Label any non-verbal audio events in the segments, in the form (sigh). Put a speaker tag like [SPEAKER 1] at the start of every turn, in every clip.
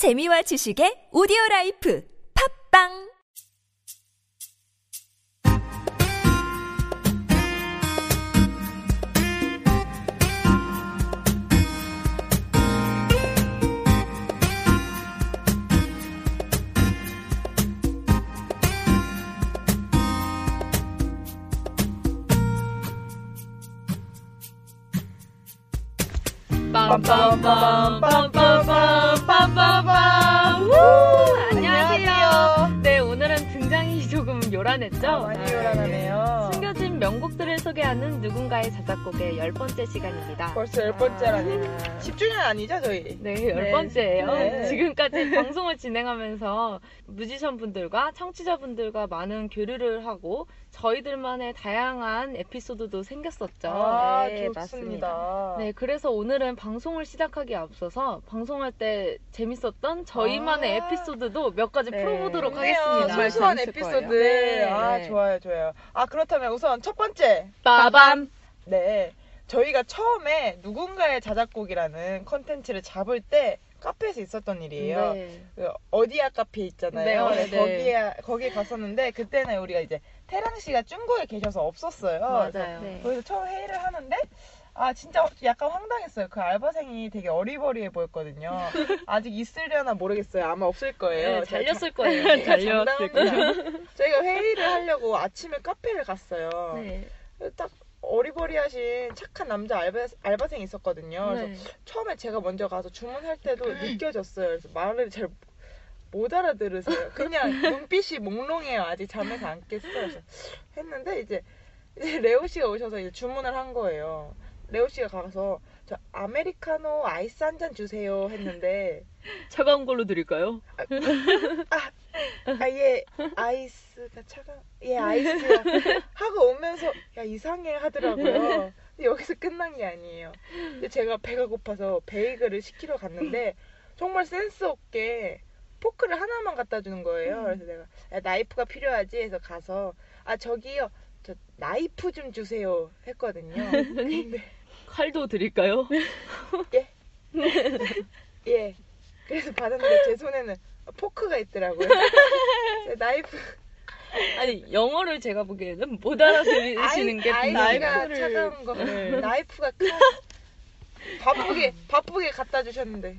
[SPEAKER 1] 재미와 지식의 오디오 라이프 팝빵!
[SPEAKER 2] 빰빰빰빰빰빰빰 소개하는 누군가의 자작곡의 열 번째 시간입니다.
[SPEAKER 3] 벌써 열 번째라니. 10주년 아니죠, 저희?
[SPEAKER 2] 네, 열
[SPEAKER 3] 네.
[SPEAKER 2] 번째예요.
[SPEAKER 3] 네.
[SPEAKER 2] 지금까지 방송을 진행하면서 뮤지션 분들과 청취자 분들과 많은 교류를 하고 저희들만의 다양한 에피소드도 생겼었죠.
[SPEAKER 3] 아,
[SPEAKER 2] 네,
[SPEAKER 3] 좋습니다.
[SPEAKER 2] 네, 그래서 오늘은 방송을 시작하기에 앞서서 방송할 때 재밌었던 저희만의
[SPEAKER 3] 아.
[SPEAKER 2] 에피소드도 몇 가지
[SPEAKER 4] 네.
[SPEAKER 2] 풀어보도록
[SPEAKER 3] 좋네요.
[SPEAKER 2] 하겠습니다.
[SPEAKER 3] 소소한
[SPEAKER 4] 재밌을
[SPEAKER 3] 에피소드.
[SPEAKER 4] 거예요.
[SPEAKER 2] 네.
[SPEAKER 3] 아,
[SPEAKER 4] 네.
[SPEAKER 3] 좋아요, 좋아요. 아, 그렇다면 우선 첫 번째.
[SPEAKER 2] 빠밤!
[SPEAKER 3] 네. 저희가 처음에 누군가의 자작곡이라는 컨텐츠를 잡을 때 카페에서 있었던 일이에요.
[SPEAKER 2] 네.
[SPEAKER 3] 그 어디야 카페 있잖아요.
[SPEAKER 2] 네,
[SPEAKER 3] 네,
[SPEAKER 2] 네.
[SPEAKER 3] 거기에 거기 갔었는데 그때는 우리가 이제 태랑 씨가 중국에 계셔서 없었어요.
[SPEAKER 2] 맞아요.
[SPEAKER 4] 네.
[SPEAKER 3] 거기서 처음 회의를 하는데 아 진짜 약간 황당했어요. 그 알바생이 되게 어리버리해 보였거든요. (laughs) 아직 있으려나 모르겠어요. 아마 없을 거예요.
[SPEAKER 2] 네, (laughs) 잘렸을 거예요.
[SPEAKER 3] 제가
[SPEAKER 4] 잘렸을
[SPEAKER 3] 장담합니다. 저희가 회의를 하려고 아침에 카페를 갔어요.
[SPEAKER 2] 네.
[SPEAKER 3] 딱 어리버리하신 착한 남자 알바, 알바생이 있었거든요. 그래서
[SPEAKER 2] 네.
[SPEAKER 3] 처음에 제가 먼저 가서 주문할 때도 느껴졌어요. 그래서 말을 잘 못 알아들으세요. 그냥 (laughs) 눈빛이 몽롱해요. 아직 잠에서 안 깼어요. 그래서 했는데 이제, 이제 레오 씨가 오셔서 이제 주문을 한 거예요. 레오 씨가 가서 저 아메리카노 아이스 한 잔 주세요 했는데 (laughs)
[SPEAKER 2] 차가운 걸로 드릴까요?
[SPEAKER 3] 아예 아이스가 차가 예 아이스야 (laughs) 하고 오면서 야 이상해 하더라고요. 근데 여기서 끝난 게 아니에요. 근데 제가 배가 고파서 베이글을 시키러 갔는데 정말 센스 없게 포크를 하나만 갖다 주는 거예요. 그래서 내가 야, 나이프가 필요하지 해서 가서 아 저기요 저 나이프 좀 주세요 했거든요. (laughs) 근데
[SPEAKER 2] 칼도 드릴까요? (laughs)
[SPEAKER 3] 예. 그래서 받았는데 제 손에는 포크가 있더라고요. 나이프.
[SPEAKER 2] 아니, 영어를 제가 보기에는 못 알아들으시는 게
[SPEAKER 4] 나이프를-
[SPEAKER 3] 차가운 거.
[SPEAKER 2] 네.
[SPEAKER 3] 나이프가 칼 바쁘게 바쁘게 갖다 주셨는데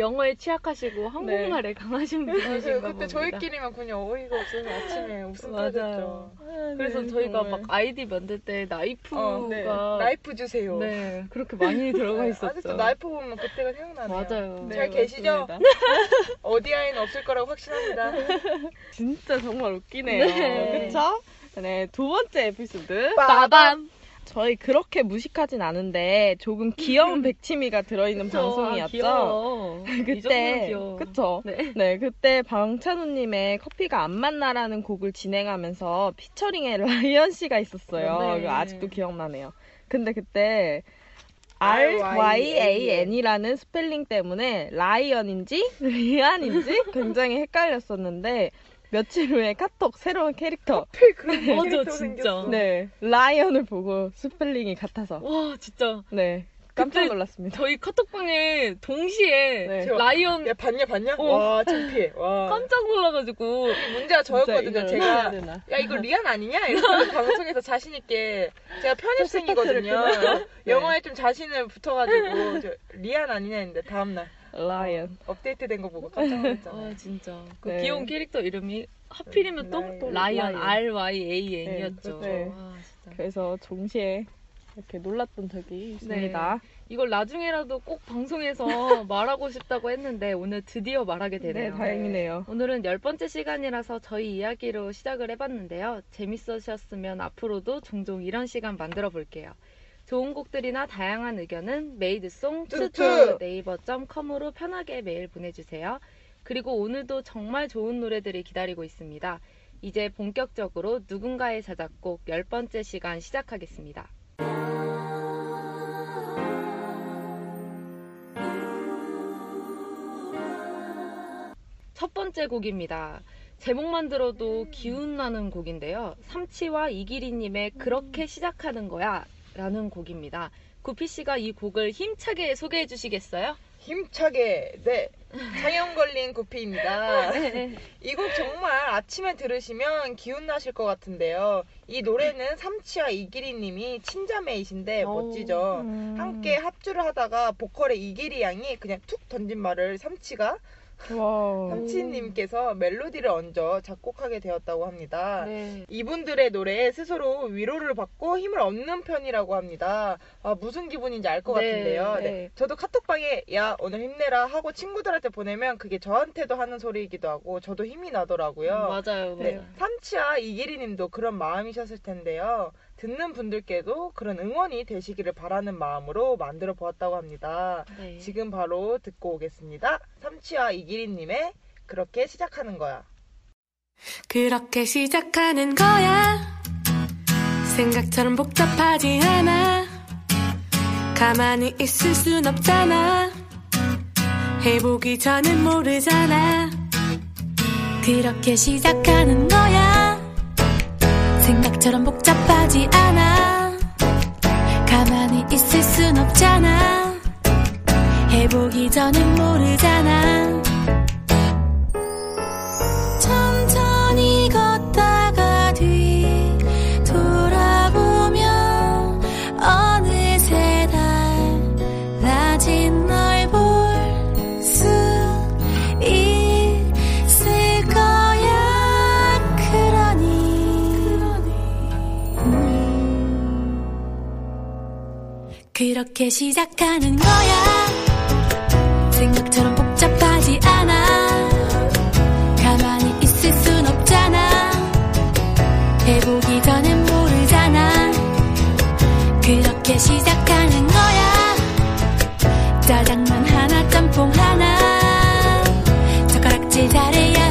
[SPEAKER 2] 영어에 취약하시고 한국말에 강하신 분이신가
[SPEAKER 3] 그래서 그때
[SPEAKER 2] 봅니다.
[SPEAKER 3] 저희끼리만 그냥 어이가 없어서 아침에 (laughs) 웃음
[SPEAKER 2] 맞아요.
[SPEAKER 3] 터졌죠.
[SPEAKER 2] 그래서
[SPEAKER 4] 네,
[SPEAKER 2] 저희가
[SPEAKER 4] 정말.
[SPEAKER 2] 막 아이디 만들 때 나이프가
[SPEAKER 3] 어, 네. 나이프 주세요.
[SPEAKER 2] 네, 그렇게 많이 (laughs) 들어가 있었죠.
[SPEAKER 3] 아직도 나이프 보면 그때가 생각나네요.
[SPEAKER 2] 맞아요.
[SPEAKER 3] 잘
[SPEAKER 4] 네,
[SPEAKER 3] 계시죠? (laughs) 어디아이는 없을 거라고 확신합니다.
[SPEAKER 4] 진짜 정말 웃기네요.
[SPEAKER 2] 네.
[SPEAKER 4] 그쵸? 네, 두 번째 에피소드.
[SPEAKER 2] 빠밤!
[SPEAKER 4] 저희 그렇게 무식하진 않은데 조금 귀여운 (laughs) 백치미가 들어있는
[SPEAKER 2] 그쵸, 아,
[SPEAKER 4] 방송이었죠. (laughs) 그때. 그쵸?
[SPEAKER 2] 네.
[SPEAKER 4] 네, 그때 방찬우님의 커피가 안 맞나라는 곡을 진행하면서 피처링에 라이언 씨가 있었어요.
[SPEAKER 2] 네.
[SPEAKER 4] 아직도 기억나네요. 근데 그때 R Y A N이라는 스펠링 때문에 라이언인지 (laughs) 리안인지 굉장히 헷갈렸었는데 며칠 후에 카톡 새로운 캐릭터
[SPEAKER 3] 하필 그런
[SPEAKER 2] 맞아,
[SPEAKER 3] 캐릭터
[SPEAKER 2] 진짜.
[SPEAKER 3] 생겼어.
[SPEAKER 4] 네 라이언을 보고 스펠링이 같아서
[SPEAKER 2] 와, 진짜.
[SPEAKER 4] 네 깜짝
[SPEAKER 2] 그때
[SPEAKER 4] 놀랐습니다.
[SPEAKER 2] 저희 카톡방에 동시에
[SPEAKER 4] 네.
[SPEAKER 2] 라이언
[SPEAKER 3] 야 봤냐 봤냐?
[SPEAKER 2] 어.
[SPEAKER 3] 와 창피해. 와.
[SPEAKER 2] 깜짝 놀라가지고
[SPEAKER 3] 문제가 저였거든요.
[SPEAKER 4] 진짜 이걸
[SPEAKER 3] 제가
[SPEAKER 4] 되나.
[SPEAKER 3] 야 이거 리안 아니냐? 이러면서 (laughs) 방송에서 자신 있게 제가 편입생이거든요.
[SPEAKER 4] 네.
[SPEAKER 3] 영어에 좀 자신을 붙어가지고 저 리안 아니냐 했는데 다음날
[SPEAKER 4] 라이언
[SPEAKER 3] 업데이트된 거 보고 깜짝 놀랐잖아요.
[SPEAKER 2] 아 진짜 그
[SPEAKER 4] 네.
[SPEAKER 2] 귀여운 캐릭터 이름이 하필이면 또
[SPEAKER 3] 라이언.
[SPEAKER 2] 라이언
[SPEAKER 4] 라이언.
[SPEAKER 2] R Y A N이었죠.
[SPEAKER 4] 네, 그렇죠.
[SPEAKER 2] 와, 진짜.
[SPEAKER 4] 그래서 동시에 이렇게 놀랐던 적이 있습니다.
[SPEAKER 2] 이걸 나중에라도 꼭 방송에서 (laughs) 말하고 싶다고 했는데 오늘 드디어 말하게
[SPEAKER 4] 네,
[SPEAKER 2] 되네요.
[SPEAKER 4] 다행이네요.
[SPEAKER 2] 오늘은 열 번째 시간이라서 저희 이야기로 시작을 해봤는데요. 재밌으셨으면 앞으로도 종종 이런 시간 만들어 볼게요. 좋은 곡들이나 다양한 의견은
[SPEAKER 3] madesong
[SPEAKER 2] two two! 네이버.com으로 편하게 메일 보내주세요. 그리고 오늘도 정말 좋은 노래들이 기다리고 있습니다. 이제 본격적으로 누군가의 자작곡 열 번째 시간 시작하겠습니다. 첫 번째 곡입니다. 제목만 들어도 기운 나는 곡인데요. 삼치와 이기리님의 그렇게 시작하는 거야 라는 곡입니다. 구피 씨가 이 곡을 힘차게 소개해 주시겠어요?
[SPEAKER 3] 힘차게 네 창현 걸린 구피입니다. (laughs)
[SPEAKER 2] 네.
[SPEAKER 3] 이곡 정말 아침에 들으시면 기운 나실 것 같은데요. 이 노래는 삼치와 이기리님이 친자매이신데
[SPEAKER 2] 오.
[SPEAKER 3] 멋지죠.
[SPEAKER 4] 음.
[SPEAKER 3] 함께 합주를 하다가 보컬의 이기리 양이 그냥 툭 던진 말을 삼치가
[SPEAKER 4] 와.
[SPEAKER 3] 삼치님께서 멜로디를 얹어 작곡하게 되었다고 합니다.
[SPEAKER 2] 네.
[SPEAKER 3] 이분들의 노래에 스스로 위로를 받고 힘을 얻는 편이라고 합니다. 아, 무슨 기분인지 알 것
[SPEAKER 2] 네,
[SPEAKER 3] 같은데요. 네.
[SPEAKER 4] 네.
[SPEAKER 3] 저도 카톡방에 야 오늘 힘내라 하고 친구들한테 보내면 그게 저한테도 하는 소리이기도 하고 저도 힘이 나더라고요.
[SPEAKER 2] 맞아요.
[SPEAKER 3] 네,
[SPEAKER 2] 맞아요.
[SPEAKER 3] 삼치와 이기리님도 그런 마음이셨을 텐데요. 듣는 분들께도 그런 응원이 되시기를 바라는 마음으로 만들어 보았다고 합니다.
[SPEAKER 2] 네.
[SPEAKER 3] 지금 바로 듣고 오겠습니다. 삼치와 이기리님의 그렇게 시작하는 거야.
[SPEAKER 5] 그렇게 시작하는 거야. 생각처럼 복잡하지 않아. 가만히 있을 순 없잖아. 해보기 전엔 모르잖아. 그렇게 시작하는 거야. 생각처럼 복잡하지 않아. 가만히 있을 순 없잖아. 해보기 전엔 모르잖아. 그렇게 시작하는 거야. 생각처럼 복잡하지 않아. 가만히 있을 순 없잖아. 해보기 전엔 모르잖아. 그렇게 시작하는 거야. 짜장면 하나 짬뽕 하나. 젓가락질 잘해야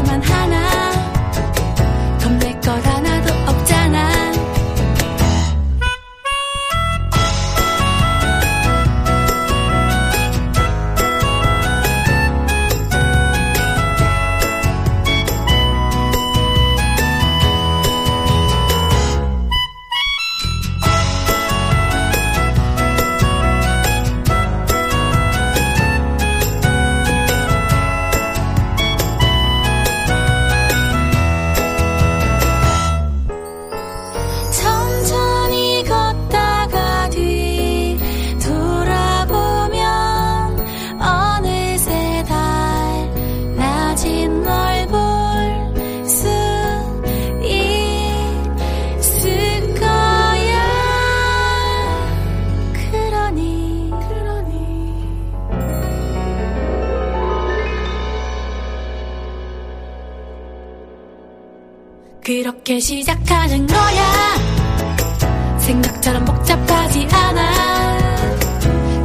[SPEAKER 5] 그렇게 시작하는 거야. 생각처럼 복잡하지 않아.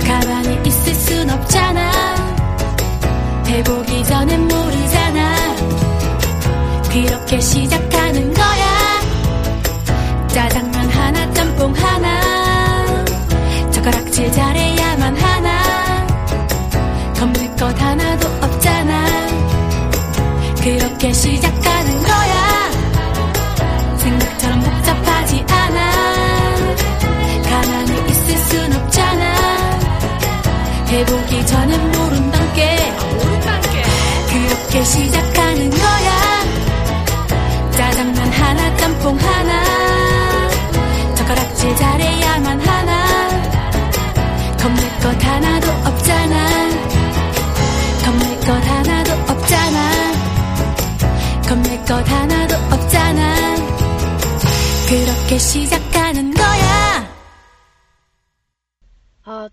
[SPEAKER 5] 가만히 있을 순 없잖아. 해보기 전엔 모르잖아. 그렇게 시작하는 거야. 짜장면 하나 짬뽕 하나. 젓가락질 잘해야 해보기 전엔 모른단 게 그렇게 시작하는 거야. 짜장면 하나 짬뽕 하나. 젓가락질 잘해야만 하나. 겁낼 것 하나도 없잖아. 겁낼 것 하나도 없잖아. 겁낼 것 하나도 없잖아. 그렇게 시작하는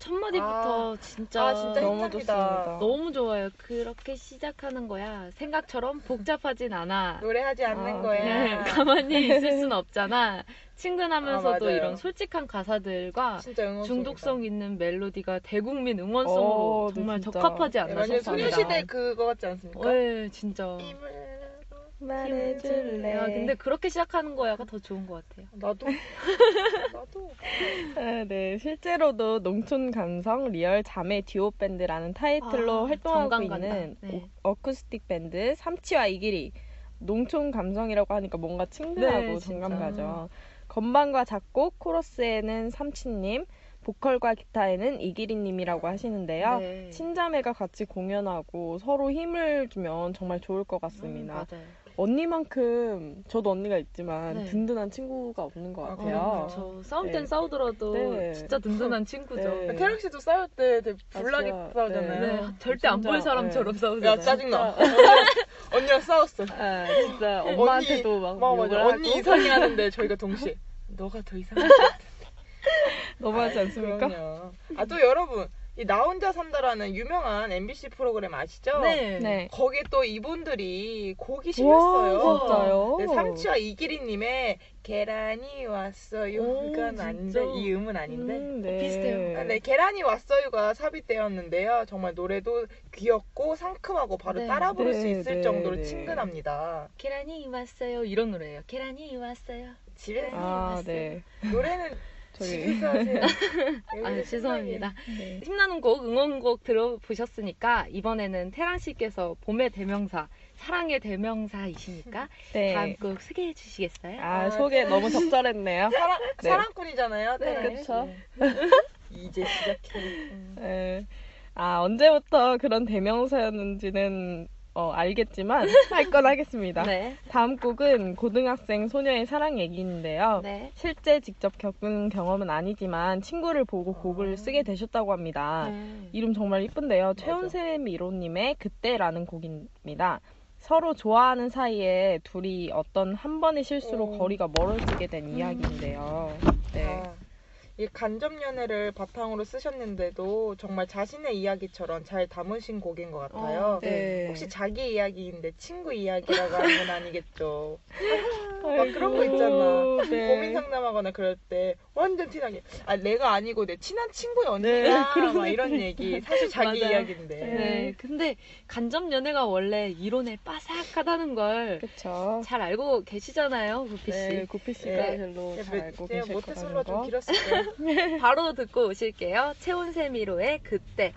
[SPEAKER 2] 첫 마디부터 진짜,
[SPEAKER 3] 아, 진짜
[SPEAKER 4] 너무
[SPEAKER 3] 힘납니다.
[SPEAKER 4] 좋습니다.
[SPEAKER 2] 너무 좋아요. 그렇게 시작하는 거야. 생각처럼 복잡하진 않아.
[SPEAKER 3] 노래하지 않는
[SPEAKER 4] 아,
[SPEAKER 3] 거야.
[SPEAKER 2] 네, (laughs) 가만히 있을 순 없잖아. 친근하면서도
[SPEAKER 3] 아.
[SPEAKER 2] 이런 솔직한 가사들과 중독성 있는 멜로디가 대국민 응원송으로
[SPEAKER 4] 어, 네,
[SPEAKER 2] 정말
[SPEAKER 4] 진짜.
[SPEAKER 2] 적합하지
[SPEAKER 3] 완전
[SPEAKER 2] 않나 싶습니다.
[SPEAKER 3] 소녀시대 그거 같지 않습니까?
[SPEAKER 2] 네, 진짜.
[SPEAKER 3] 힘을
[SPEAKER 4] 말해줄래.
[SPEAKER 2] 야, 근데 그렇게 시작하는 거야가 더 좋은 것 같아요.
[SPEAKER 3] 나도 (laughs) 나도
[SPEAKER 4] 아, 네, 실제로도 농촌 감성 리얼 자매 듀오 밴드라는 타이틀로
[SPEAKER 2] 아,
[SPEAKER 4] 활동하고. 있는
[SPEAKER 2] 네.
[SPEAKER 4] 오- 어쿠스틱 밴드 삼치와 이기리. 농촌 감성이라고 하니까 뭔가 친근하고
[SPEAKER 2] 네,
[SPEAKER 4] 정감. 가죠. 건반과 작곡, 코러스에는 삼치님, 보컬과 기타에는 이기리님이라고 하시는데요.
[SPEAKER 2] 네.
[SPEAKER 4] 친자매가 같이 공연하고 서로 힘을 주면 정말 좋을 것
[SPEAKER 2] 음,
[SPEAKER 4] 같습니다.
[SPEAKER 2] 맞아요.
[SPEAKER 4] 언니만큼 저도 언니가 있지만
[SPEAKER 2] 네.
[SPEAKER 4] 든든한 친구가 없는 것
[SPEAKER 3] 아,
[SPEAKER 4] 같아요.
[SPEAKER 3] 그럼요.
[SPEAKER 2] 저 싸울 땐
[SPEAKER 4] 네.
[SPEAKER 2] 싸우더라도
[SPEAKER 4] 네.
[SPEAKER 2] 진짜 든든한 친구죠.
[SPEAKER 4] 네.
[SPEAKER 3] 태양 씨도 싸울 때 되게 불나게
[SPEAKER 4] 아.
[SPEAKER 3] 싸우잖아요.
[SPEAKER 2] 네, 절대 안 볼 사람처럼
[SPEAKER 4] 네.
[SPEAKER 2] 싸우잖아요.
[SPEAKER 3] 야 짜증나. (laughs) 언니랑, 싸웠어.
[SPEAKER 4] 아, 진짜 엄마한테도
[SPEAKER 3] 막막
[SPEAKER 4] 욕을
[SPEAKER 3] 맞아.
[SPEAKER 4] 하고
[SPEAKER 3] 언니 이상해 하는데 저희가 동시에 너가 더 이상해.
[SPEAKER 4] 너무하지 않습니까?
[SPEAKER 3] 아 또 여러분 이 나 혼자 산다라는 유명한 MBC 프로그램 아시죠?
[SPEAKER 2] 네.
[SPEAKER 4] 네.
[SPEAKER 3] 거기에 또 이분들이 곡이
[SPEAKER 4] 와,
[SPEAKER 3] 실렸어요.
[SPEAKER 4] 진짜요?
[SPEAKER 3] 네, 삼치와 이기리님의 계란이 왔어요.
[SPEAKER 2] 오,
[SPEAKER 3] 이건? 아닌데 이 음은 아닌데.
[SPEAKER 4] 음, 네.
[SPEAKER 2] 비슷해요.
[SPEAKER 3] 아, 네, 계란이 왔어요가 삽입되었는데요. 정말 노래도 귀엽고 상큼하고 바로
[SPEAKER 2] 네.
[SPEAKER 3] 따라 부를 수
[SPEAKER 4] 네,
[SPEAKER 3] 있을
[SPEAKER 4] 네,
[SPEAKER 3] 정도로
[SPEAKER 4] 네.
[SPEAKER 3] 친근합니다.
[SPEAKER 2] 계란이 왔어요. 이런 노래예요. 계란이 왔어요.
[SPEAKER 3] 집에
[SPEAKER 4] 아, 네.
[SPEAKER 3] 노래는 하세요. (laughs)
[SPEAKER 2] 아,
[SPEAKER 3] 여기서
[SPEAKER 2] 죄송합니다.
[SPEAKER 4] 네.
[SPEAKER 2] 힘나는 곡, 응원곡 들어보셨으니까 이번에는 태란 씨께서 봄의 대명사, 사랑의 대명사이시니까
[SPEAKER 4] 네.
[SPEAKER 2] 다음 곡 소개해 주시겠어요?
[SPEAKER 4] 아, 소개 너무 적절했네요. (laughs)
[SPEAKER 3] 사랑,
[SPEAKER 4] 네.
[SPEAKER 3] 사랑꾼이잖아요.
[SPEAKER 2] 네.
[SPEAKER 4] 그쵸. (laughs)
[SPEAKER 3] 이제 시작해. 음.
[SPEAKER 4] 네. 아, 언제부터 그런 대명사였는지는 어, 알겠지만 (laughs) 할 건 하겠습니다.
[SPEAKER 2] 네.
[SPEAKER 4] 다음 곡은 고등학생 소녀의 사랑 얘기인데요.
[SPEAKER 2] 네.
[SPEAKER 4] 실제 직접 겪은 경험은 아니지만 친구를 보고 곡을 쓰게 되셨다고 합니다.
[SPEAKER 2] 네.
[SPEAKER 4] 이름 정말 이쁜데요. 최은세 미로님의 그때라는 곡입니다. 서로 좋아하는 사이에 둘이 어떤 한 번의 실수로
[SPEAKER 3] 오.
[SPEAKER 4] 거리가 멀어지게 된 이야기인데요. 네.
[SPEAKER 3] 아, 이 간접 연애를 바탕으로 쓰셨는데도 정말 자신의 이야기처럼 잘 담으신 곡인 것 같아요.
[SPEAKER 2] 어,
[SPEAKER 4] 네.
[SPEAKER 3] 혹시 자기 이야기인데 친구 이야기라고 하는 건 아니겠죠? 막
[SPEAKER 4] 아이고,
[SPEAKER 3] 그런 거 있잖아.
[SPEAKER 4] 네.
[SPEAKER 3] 고민 상담하거나 그럴 때 완전 티나게 아 내가 아니고 내 친한 친구의 언니야
[SPEAKER 4] 네, (laughs) 그런
[SPEAKER 3] 막 이런 얘기 사실 자기
[SPEAKER 4] 맞아요.
[SPEAKER 3] 이야기인데
[SPEAKER 2] 네. 근데 간접 연애가 원래 이론에 빠삭하다는 걸. 잘 알고 계시잖아요, 구피 씨.
[SPEAKER 4] 네, 구피 씨가
[SPEAKER 3] 네.
[SPEAKER 4] 별로
[SPEAKER 3] 네,
[SPEAKER 4] 잘 알고
[SPEAKER 3] 제가
[SPEAKER 4] 계실
[SPEAKER 3] 모태솔로가
[SPEAKER 4] 거라는
[SPEAKER 3] 좀
[SPEAKER 4] 거.
[SPEAKER 3] 길었을 때 (laughs)
[SPEAKER 2] 바로 듣고 오실게요. 채온세 미로의 그때.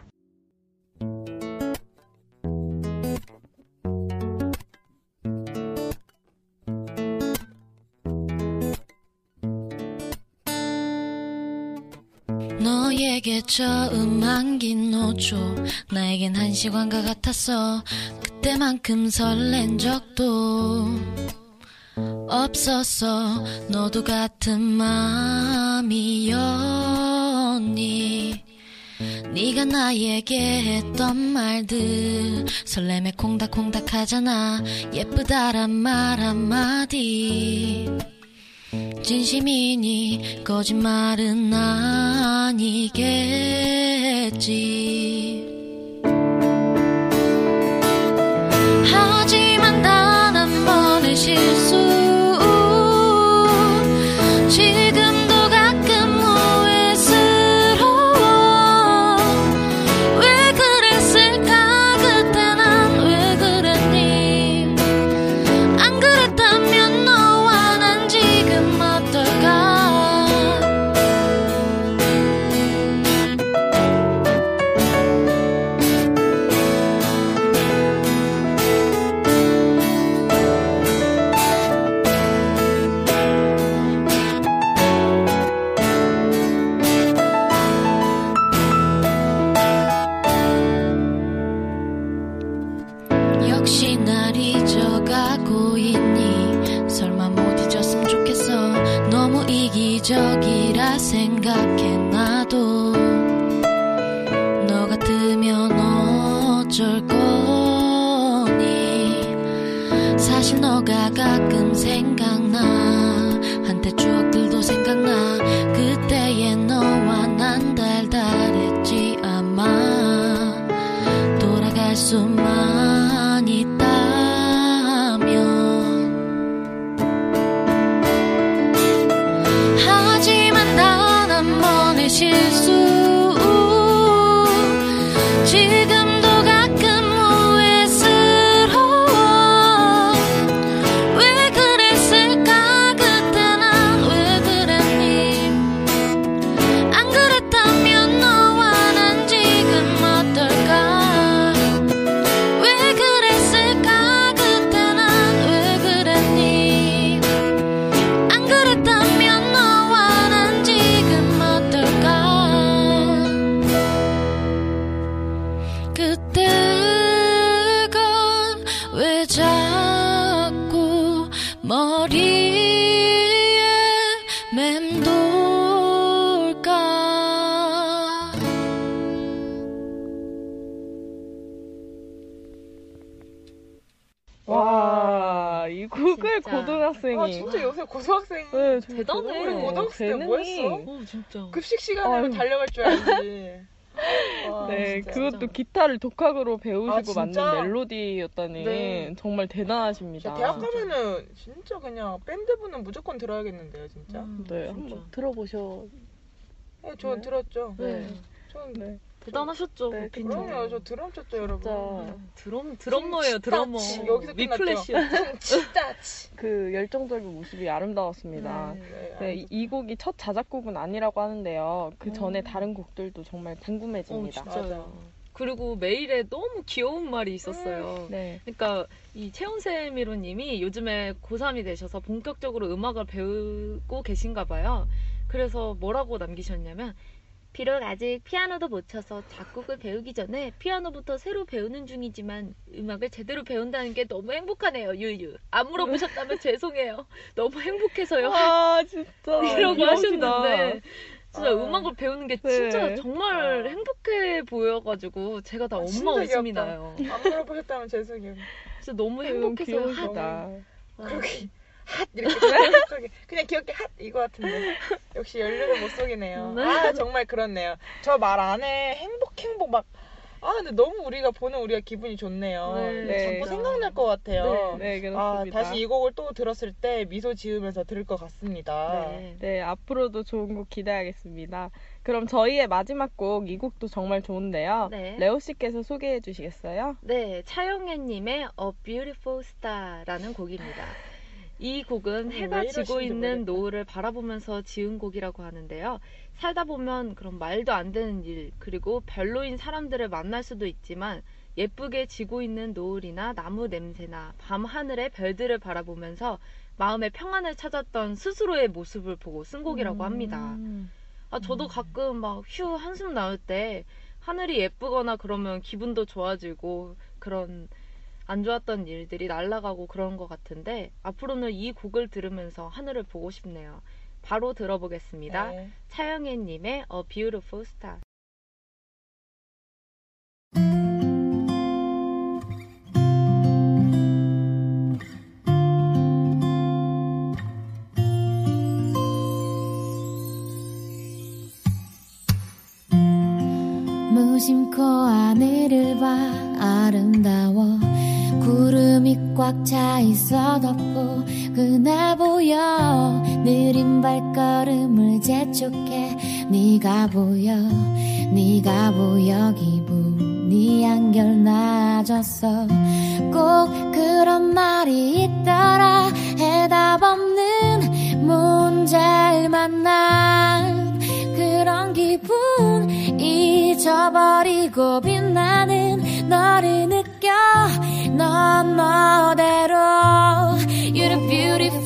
[SPEAKER 5] 너에게 처음 안긴 노초 나에겐 한 시간과 같았어 그때만큼 설렌 적도 없었어 너도 같은 마음이었니. 네가 나에게 했던 말들 설렘에 콩닥콩닥 하잖아. 예쁘다란 말 한마디. 진심이니 거짓말은 아니겠지. 하지만 단 한 번의 실수 이기적이라 생각해 나도. 너 같으면 어쩔 거니? 사실 너가 가끔 생각나. 한때 추억들도 생각나. 그때의 너와 난 달달했지 아마. 돌아갈 수만
[SPEAKER 3] 아 진짜 요새 고등학생이
[SPEAKER 4] 네, 저
[SPEAKER 2] 대단해.
[SPEAKER 3] 우리 고등학생 때 뭐. 했어?
[SPEAKER 2] 어, 진짜.
[SPEAKER 3] 급식 시간에는
[SPEAKER 4] 아유.
[SPEAKER 3] 달려갈 줄 알지. 와, (laughs)
[SPEAKER 4] 네,
[SPEAKER 3] 진짜.
[SPEAKER 4] 그것도 기타를 독학으로 배우시고
[SPEAKER 3] 아, 진짜?
[SPEAKER 4] 만든 멜로디였다니
[SPEAKER 3] 네.
[SPEAKER 4] 정말 대단하십니다.
[SPEAKER 3] 진짜 대학 가면은 진짜 그냥 밴드부는 무조건 들어야겠는데요, 진짜.
[SPEAKER 2] 음,
[SPEAKER 4] 네,
[SPEAKER 2] 진짜.
[SPEAKER 4] 한번 들어보셔.
[SPEAKER 3] 네, 저
[SPEAKER 4] 네.
[SPEAKER 3] 들었죠.
[SPEAKER 2] 네.
[SPEAKER 3] 전
[SPEAKER 4] 네.
[SPEAKER 2] 대단하셨죠.
[SPEAKER 4] 네,
[SPEAKER 2] 보핀
[SPEAKER 4] 그럼요.
[SPEAKER 3] 저 드럼 쳤죠, 여러분.
[SPEAKER 4] 진짜.
[SPEAKER 2] 드럼 드럼머예요, 드럼머.
[SPEAKER 3] 치, 여기서. (laughs) 진짜. (laughs)
[SPEAKER 4] 그 열정적인 모습이 아름다웠습니다.
[SPEAKER 2] 네.
[SPEAKER 3] 네,
[SPEAKER 4] 네, 이- 이 곡이 첫 자작곡은 아니라고 하는데요. 그 전에
[SPEAKER 2] 음.
[SPEAKER 4] 다른 곡들도 정말
[SPEAKER 2] 어,
[SPEAKER 4] 궁금해집니다.
[SPEAKER 2] 진짜요.
[SPEAKER 3] 맞아.
[SPEAKER 2] 그리고 메일에 너무 귀여운 말이 있었어요.
[SPEAKER 4] 네.
[SPEAKER 2] 그러니까 이 채운세미로님이 요즘에 고3이 되셔서 본격적으로 음악을 배우고 계신가 봐요. 그래서 뭐라고 남기셨냐면 비록 아직 피아노도 못 쳐서 작곡을 배우기 전에 피아노부터 새로 배우는 중이지만 음악을 제대로 배운다는 게 너무 행복하네요. 유유. 안 물어보셨다면 죄송해요. (laughs) 너무 행복해서요.
[SPEAKER 4] 아, 진짜. (laughs)
[SPEAKER 2] 이라고
[SPEAKER 4] 귀여우시다.
[SPEAKER 2] 하셨는데 진짜
[SPEAKER 3] 아.
[SPEAKER 2] 음악을 배우는 게 진짜
[SPEAKER 4] 네.
[SPEAKER 2] 정말
[SPEAKER 3] 아.
[SPEAKER 2] 행복해 보여가지고 제가 다
[SPEAKER 3] 아,
[SPEAKER 2] 엄마 웃음이
[SPEAKER 3] 귀엽다.
[SPEAKER 2] 나요.
[SPEAKER 3] 안 물어보셨다면 죄송해요.
[SPEAKER 2] 진짜 너무 행복해서
[SPEAKER 4] 귀여우시다.
[SPEAKER 3] 핫 이렇게 생각하게 (laughs) 그냥 귀엽게 핫 이거 같은데 역시 연륜을 못 속이네요.
[SPEAKER 2] 네.
[SPEAKER 3] 아 정말 그렇네요. 저 말 안에 행복 행복 막. 아 근데 너무 우리가 보는 우리가 기분이 좋네요.
[SPEAKER 2] 네,
[SPEAKER 4] 네.
[SPEAKER 3] 자꾸 생각날 것 같아요.
[SPEAKER 4] 네,
[SPEAKER 3] 아
[SPEAKER 4] 그렇습니다.
[SPEAKER 3] 다시 이 곡을 또 들었을 때 미소 지으면서 들을 것 같습니다.
[SPEAKER 2] 네.
[SPEAKER 4] 네, 앞으로도 좋은 곡 기대하겠습니다. 그럼 저희의 마지막 곡, 이 곡도 정말 좋은데요.
[SPEAKER 2] 네.
[SPEAKER 4] 레오 씨께서 소개해 주시겠어요?
[SPEAKER 2] 네, 차영애님의 A Beautiful Star라는 곡입니다. 이 곡은
[SPEAKER 3] 음,
[SPEAKER 2] 해가
[SPEAKER 3] 왜
[SPEAKER 2] 지고 있는. 노을을 바라보면서 지은 곡이라고 하는데요. 살다 보면 그런 말도 안 되는 일, 그리고 별로인 사람들을 만날 수도 있지만 예쁘게 지고 있는 노을이나 나무 냄새나 밤 하늘의 별들을 바라보면서 마음의 평안을 찾았던 스스로의 모습을 보고 쓴 곡이라고 합니다.
[SPEAKER 4] 음.
[SPEAKER 2] 아, 저도 가끔 막 휴 한숨 나올 때 하늘이 예쁘거나 그러면 기분도 좋아지고 그런 안 좋았던 일들이 날아가고 그런 것 같은데 앞으로는 이 곡을 들으면서 하늘을 보고 싶네요. 바로 들어보겠습니다.
[SPEAKER 3] 네.
[SPEAKER 2] 차영애님의 A Beautiful Star.
[SPEAKER 6] 꽉 차 있어 덮고 그날 보여. 느린 발걸음을 재촉해. 네가 보여 네가 보여. 기분이 한결 나아졌어. 꼭 그런 말이 있더라. 해답 없는 문제만 난 그런 기분 잊어버리고 빛나는 너를 느껴 넌 너대로 You're a beautiful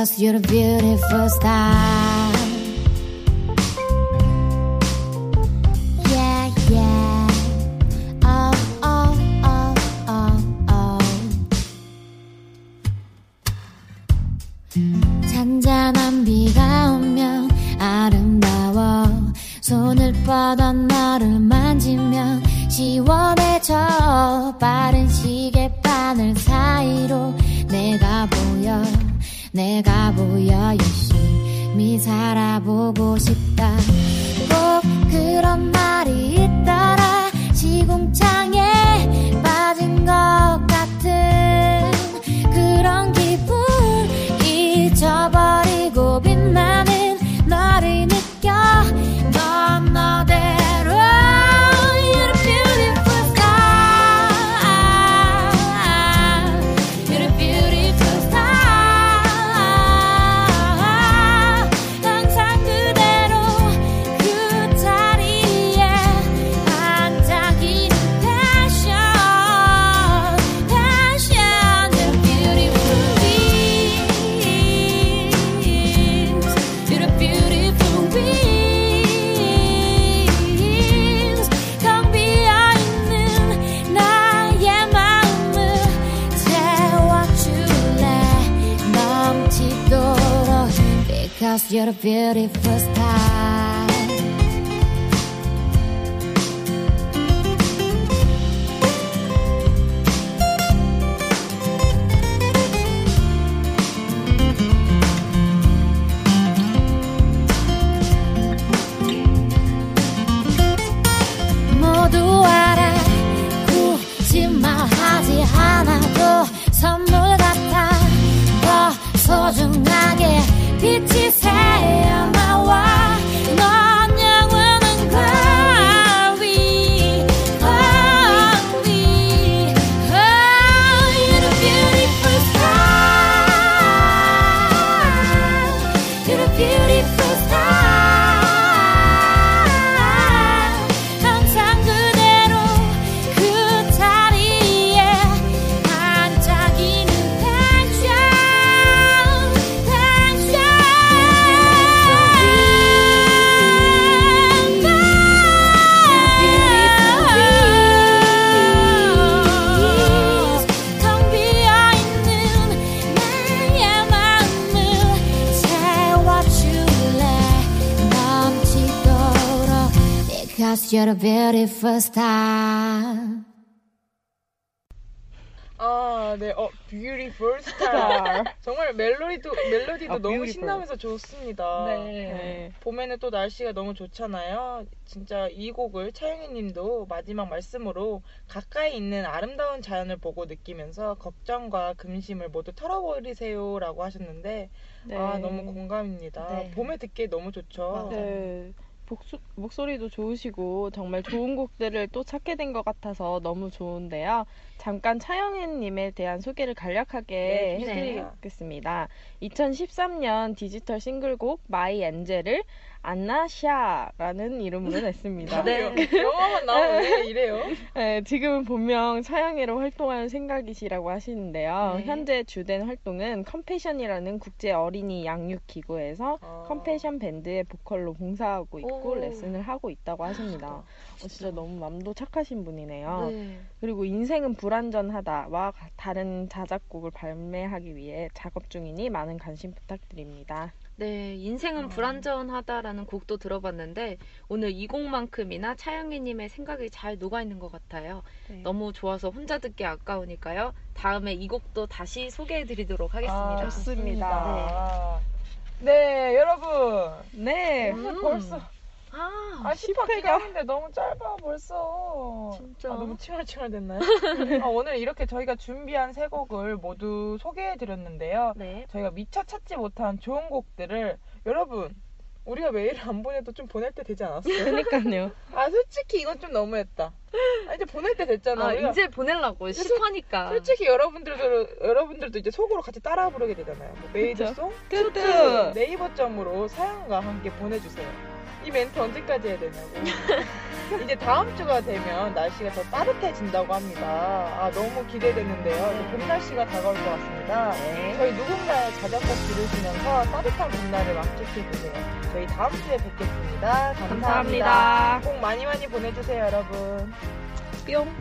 [SPEAKER 6] Because you're a beautiful star a beautiful star. 모 you're a beautiful star
[SPEAKER 3] 아, 네, 어, beautiful star. (laughs) 정말 멜로디도 멜로디도
[SPEAKER 4] 아,
[SPEAKER 3] 너무
[SPEAKER 4] beautiful.
[SPEAKER 3] 신나면서 좋습니다.
[SPEAKER 4] 네.
[SPEAKER 3] 봄에는 또 날씨가 너무 좋잖아요. 진짜 이 곡을 차영희 님도 마지막 말씀으로 가까이 있는 아름다운 자연을 보고 느끼면서 걱정과 근심을 모두 털어버리세요 라고 하셨는데
[SPEAKER 4] 네.
[SPEAKER 3] 아 너무 공감입니다.
[SPEAKER 2] 네.
[SPEAKER 3] 봄에 듣기에 너무 좋죠.
[SPEAKER 4] 네. 복수, 목소리도 좋으시고 정말 좋은 곡들을 또 찾게 된 것 같아서 너무 좋은데요. 잠깐 차영애님에 대한 소개를 간략하게
[SPEAKER 3] 네,
[SPEAKER 4] 해드리겠습니다. 2013년 디지털 싱글곡 My Angel을 안나샤라는 이름으로 냈습니다.
[SPEAKER 2] 네.
[SPEAKER 3] 영어만 나오면 왜 이래요?
[SPEAKER 4] 네, 지금은 본명 차영애로 활동할 생각이시라고 하시는데요.
[SPEAKER 2] 네.
[SPEAKER 4] 현재 주된 활동은 컴패션이라는 국제 어린이 양육 기구에서
[SPEAKER 3] 아.
[SPEAKER 4] 컴패션 밴드의 보컬로 봉사하고 있고
[SPEAKER 2] 오.
[SPEAKER 4] 레슨을 하고 있다고 하십니다. 어, 진짜 너무 맘도 착하신 분이네요.
[SPEAKER 2] 네.
[SPEAKER 4] 그리고 인생은 불완전하다와 가- 다른 자작곡을 발매하기 위해 작업 중이니 많은 관심 부탁드립니다.
[SPEAKER 2] 네, 인생은
[SPEAKER 3] 음.
[SPEAKER 2] 불완전하다라는 곡도 들어봤는데 오늘 이 곡만큼이나 차영희님의 생각이 잘 녹아있는 것 같아요.
[SPEAKER 4] 네.
[SPEAKER 2] 너무 좋아서 혼자 듣기 아까우니까요. 다음에 이 곡도 다시 소개해드리도록 하겠습니다.
[SPEAKER 3] 아,
[SPEAKER 4] 좋습니다.
[SPEAKER 3] 네, 여러분.
[SPEAKER 4] 네.
[SPEAKER 3] 오늘 벌써
[SPEAKER 2] 아,
[SPEAKER 3] 아 10화
[SPEAKER 4] 10회가.
[SPEAKER 3] 기념인데 너무 짧아 벌써.
[SPEAKER 2] 진짜.
[SPEAKER 3] 아, 너무 칭얼칭얼 됐나요? 아, 오늘 이렇게 저희가 준비한 세 곡을 모두 소개해드렸는데요.
[SPEAKER 2] 네.
[SPEAKER 3] 저희가 미처 찾지 못한 좋은 곡들을 여러분 우리가 메일을 안 보내도 좀 보낼 때 되지 않았어요?
[SPEAKER 4] 그러니까요.
[SPEAKER 3] 아 솔직히 이건 좀 너무했다. 아, 이제 보낼 때 됐잖아.
[SPEAKER 2] 아,
[SPEAKER 3] 우리가
[SPEAKER 2] 이제 보내려고 10화니까.
[SPEAKER 3] 솔직히 여러분들도 여러분들도 이제 속으로 같이 따라 부르게 되잖아요. 뭐 madesong,
[SPEAKER 4] two two.
[SPEAKER 3] 네이버 점으로 사연과 함께 보내주세요. 이 멘트 언제까지 해야 되냐고. 이제 다음 주가 되면 날씨가 더 따뜻해진다고 합니다. 아 너무 기대되는데요. 이제 봄 날씨가 다가올 것 같습니다.
[SPEAKER 4] 네.
[SPEAKER 3] 저희 누군가의 자작곡 들으시면서 따뜻한 봄날을 만끽해보세요. 저희 다음 주에 뵙겠습니다 감사합니다.
[SPEAKER 4] 감사합니다.
[SPEAKER 3] 꼭 많이 많이 보내주세요, 여러분.
[SPEAKER 4] 뿅.